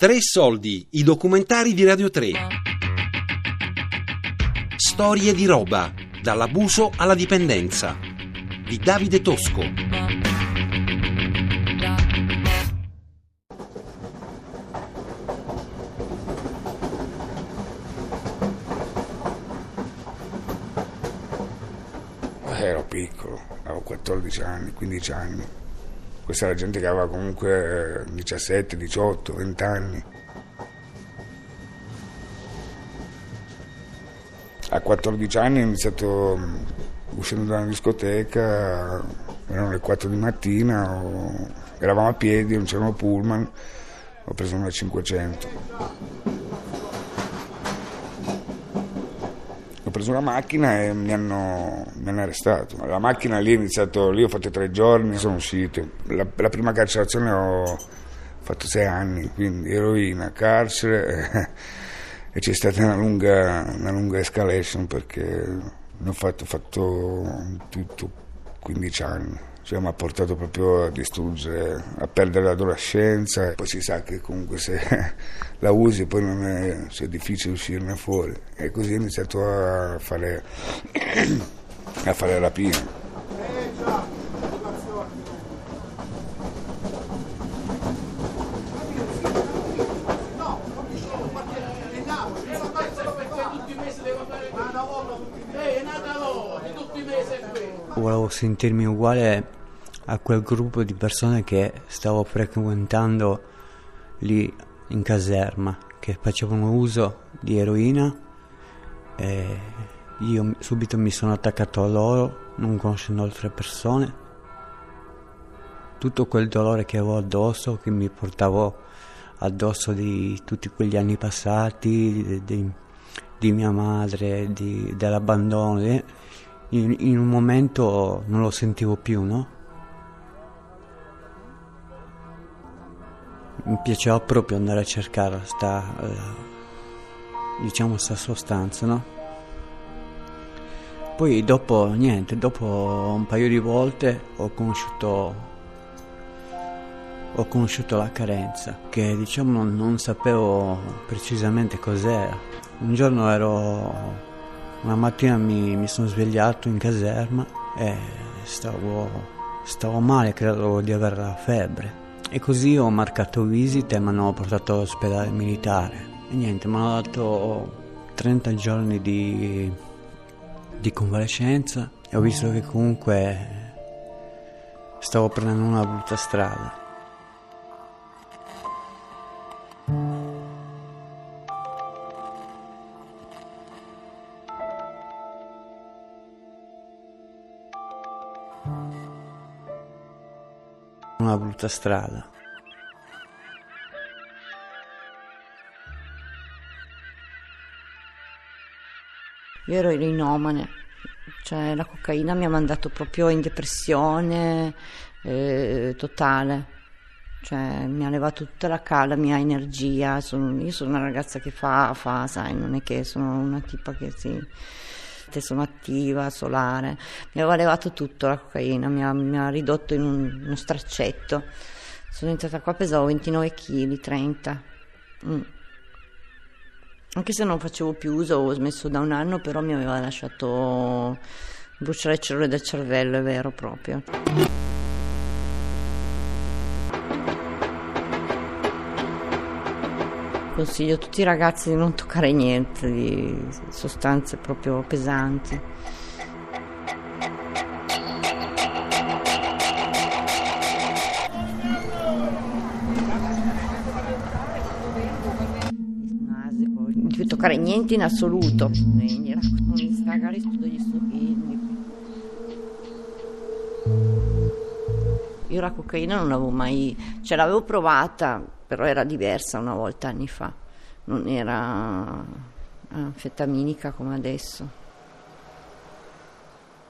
Tre soldi, i documentari di Radio 3. Storie di roba, dall'abuso alla dipendenza. Di Davide Tosco. Ero piccolo, avevo 14 anni, 15 anni. Questa era gente che aveva comunque 17, 18, 20 anni. A 14 anni ho iniziato mm, uscendo da una discoteca, erano le 4 di mattina, eravamo a piedi, non c'erano pullman, ho preso una 500. Preso una macchina e mi hanno, mi hanno arrestato. La macchina lì è iniziato, lì ho fatto tre giorni, sono uscito. La, la prima carcerazione ho fatto sei anni, quindi eroina, carcere e c'è stata una lunga, una lunga escalation perché ne ho fatto, ho fatto tutto 15 anni. Cioè, mi ha portato proprio a distruggere, a perdere l'adolescenza. Poi si sa che comunque se la usi poi non è, cioè, è difficile uscirne fuori. E così ho iniziato a fare, a fare rapina. Volevo sentirmi uguale a quel gruppo di persone che stavo frequentando lì in caserma, che facevano uso di eroina e io subito mi sono attaccato a loro, non conoscendo altre persone. Tutto quel dolore che avevo addosso, che mi portavo addosso di tutti quegli anni passati, di, di- di mia madre, di- dell'abbandono, in, in un momento non lo sentivo più, no? Mi piaceva proprio andare a cercare sta, eh, diciamo, sta sostanza, no? Poi dopo, niente, dopo un paio di volte ho conosciuto ho conosciuto la carenza, che diciamo non sapevo precisamente cos'era. Un giorno ero, una mattina mi, mi sono svegliato in caserma e stavo, stavo male, credo di avere la febbre. E così ho marcato visita e mi hanno portato all'ospedale militare. E niente, mi hanno dato 30 giorni di, di convalescenza e ho visto che comunque stavo prendendo una brutta strada. Una brutta strada. Io ero erinomane, cioè la cocaina mi ha mandato proprio in depressione eh, totale, cioè mi ha levato tutta la cala, la mia energia. Sono- io sono una ragazza che fa, fa, sai, non è che sono una tipa che si. Sono attiva, solare, mi aveva levato tutto la cocaina, mi ha, mi ha ridotto in un- uno straccetto. Sono entrata qua, pesavo 29 kg, 30. Mm. Anche se non facevo più uso, ho smesso da un anno, però mi aveva lasciato bruciare le cellule del cervello, è vero proprio. Consiglio a tutti i ragazzi di non toccare niente di sostanze proprio pesanti. Nasico, di toccare niente in assoluto. Non stupidi. Io la cocaina non l'avevo mai, cioè l'avevo provata, però era diversa una volta anni fa, non era anfetaminica come adesso.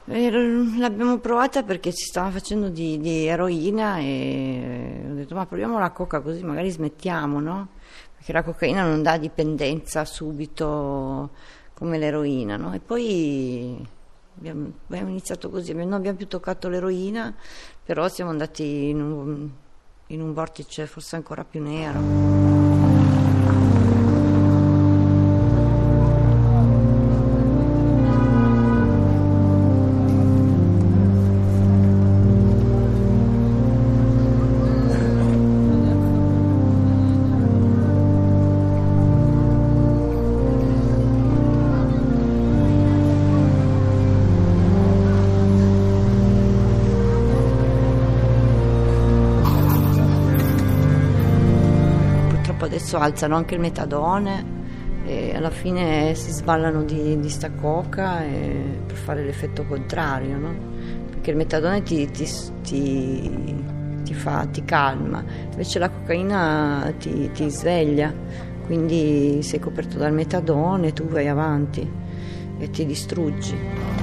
L'abbiamo provata perché ci stava facendo di, di eroina e ho detto ma proviamo la coca così magari smettiamo, no? Perché la cocaina non dà dipendenza subito come l'eroina, no? E poi abbiamo, abbiamo iniziato così, non abbiamo più toccato l'eroina, però siamo andati in un, in un vortice forse ancora più nero. Adesso alzano anche il metadone e alla fine si sballano di, di sta coca per fare l'effetto contrario, no? perché il metadone ti, ti, ti, ti, fa, ti calma, invece la cocaina ti, ti sveglia, quindi sei coperto dal metadone, tu vai avanti e ti distruggi.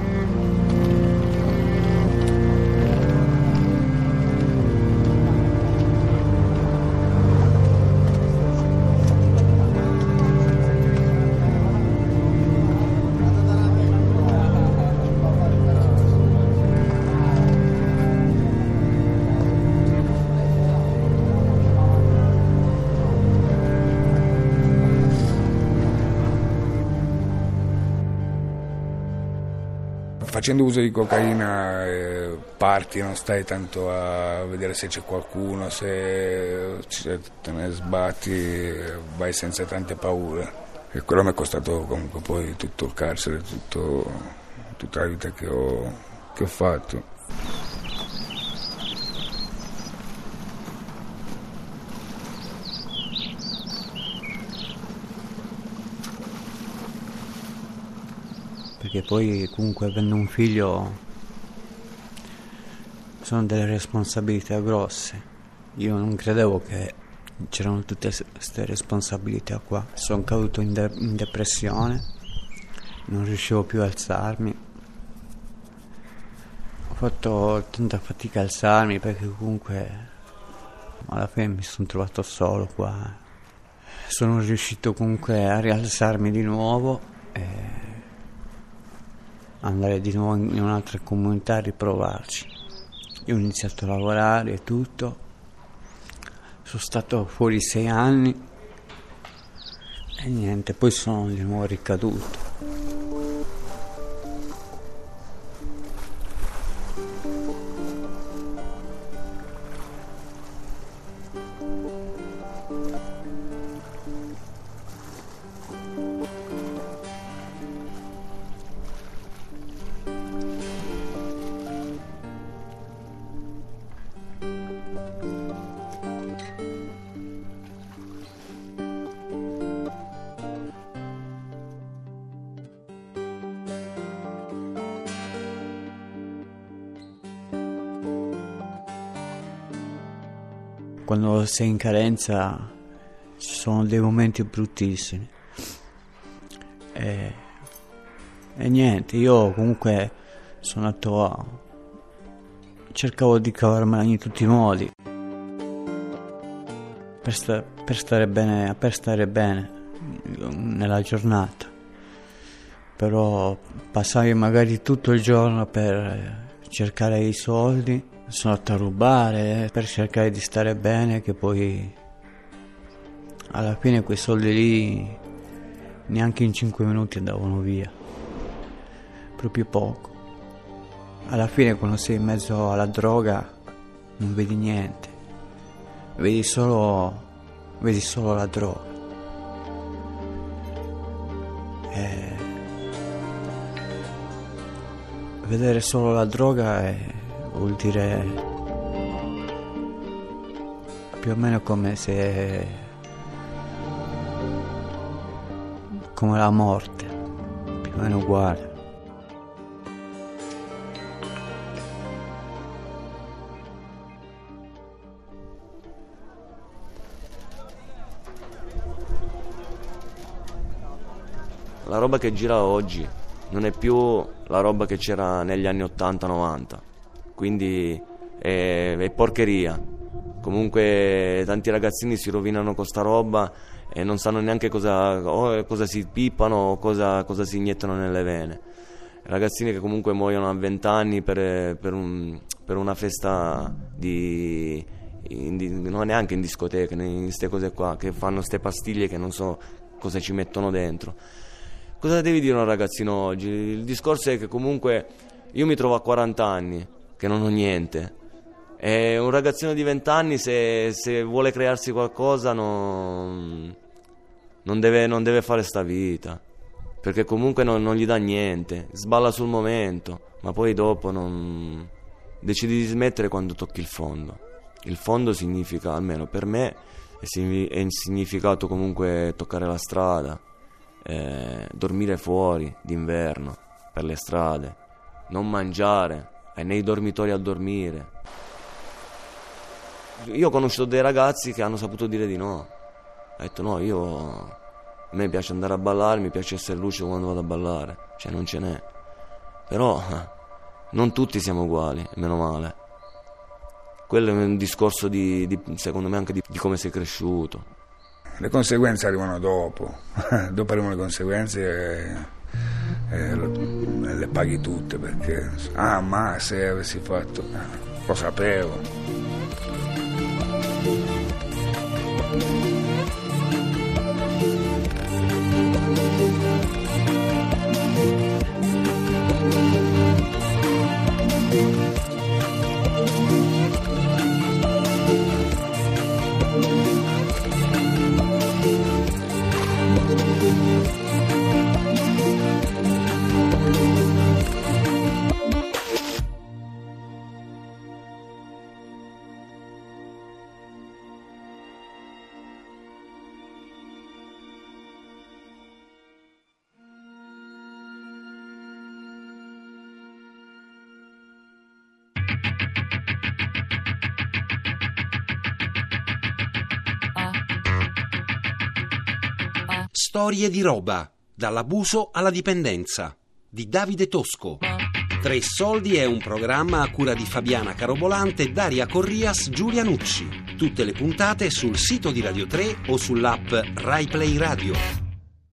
Facendo uso di cocaina eh, parti, non stai tanto a vedere se c'è qualcuno, se te ne sbatti, vai senza tante paure. E quello mi è costato comunque poi tutto il carcere, tutto, tutta la vita che ho, che ho fatto. Perché poi comunque avendo un figlio sono delle responsabilità grosse. Io non credevo che c'erano tutte queste responsabilità qua. Sono caduto in, de- in depressione, non riuscivo più a alzarmi. Ho fatto tanta fatica a alzarmi perché comunque alla fine mi sono trovato solo qua. Sono riuscito comunque a rialzarmi di nuovo. Andare di nuovo in un'altra comunità a riprovarci. Io ho iniziato a lavorare e tutto, sono stato fuori sei anni e niente, poi sono di nuovo ricaduto. Quando sei in carenza ci sono dei momenti bruttissimi. E, e niente, io comunque sono andato a... cercavo di cavarmela in tutti i modi per, sta, per, stare bene, per stare bene nella giornata. Però passavi magari tutto il giorno per cercare i soldi sono andato a rubare per cercare di stare bene che poi alla fine quei soldi lì neanche in 5 minuti andavano via. Proprio poco. Alla fine quando sei in mezzo alla droga non vedi niente. Vedi solo vedi solo la droga. E vedere solo la droga è vuol dire più o meno come se come la morte più o meno uguale. La roba che gira oggi non è più la roba che c'era negli anni 80-90 quindi è, è porcheria. Comunque tanti ragazzini si rovinano con sta roba e non sanno neanche cosa, cosa si pippano o cosa, cosa, si iniettano nelle vene. Ragazzini che comunque muoiono a 20 anni per, per, un, per una festa di, in, non neanche in discoteca, in queste cose qua, che fanno queste pastiglie che non so cosa ci mettono dentro. Cosa devi dire a un ragazzino oggi? Il discorso è che comunque io mi trovo a 40 anni, che non ho niente. E un ragazzino di 20 anni, se, se, vuole crearsi qualcosa, non, non, deve, non, deve, fare sta vita. Perché comunque non, non, gli dà niente. Sballa sul momento, ma poi dopo non... decidi di smettere quando tocchi il fondo. Il fondo significa, almeno per me, è significato comunque toccare la strada, eh, dormire fuori d'inverno per le strade, non mangiare, è nei dormitori a dormire. Io ho conosciuto dei ragazzi che hanno saputo dire di no. Ha detto no, io a me piace andare a ballare, mi piace essere lucido quando vado a ballare, cioè non ce n'è. Però non tutti siamo uguali, meno male. Quello è un discorso di, di secondo me anche di, di, come sei cresciuto. Le conseguenze arrivano dopo, dopo arrivano le conseguenze e, e le paghi tutte perché, ah ma se avessi fatto, eh, lo sapevo. Storie di roba, dall'abuso alla dipendenza, di Davide Tosco. Tre soldi è un programma a cura di Fabiana Carobolante, Daria Corrias, Giulia Nucci. Tutte le puntate sul sito di Radio 3 o sull'app RaiPlay Radio.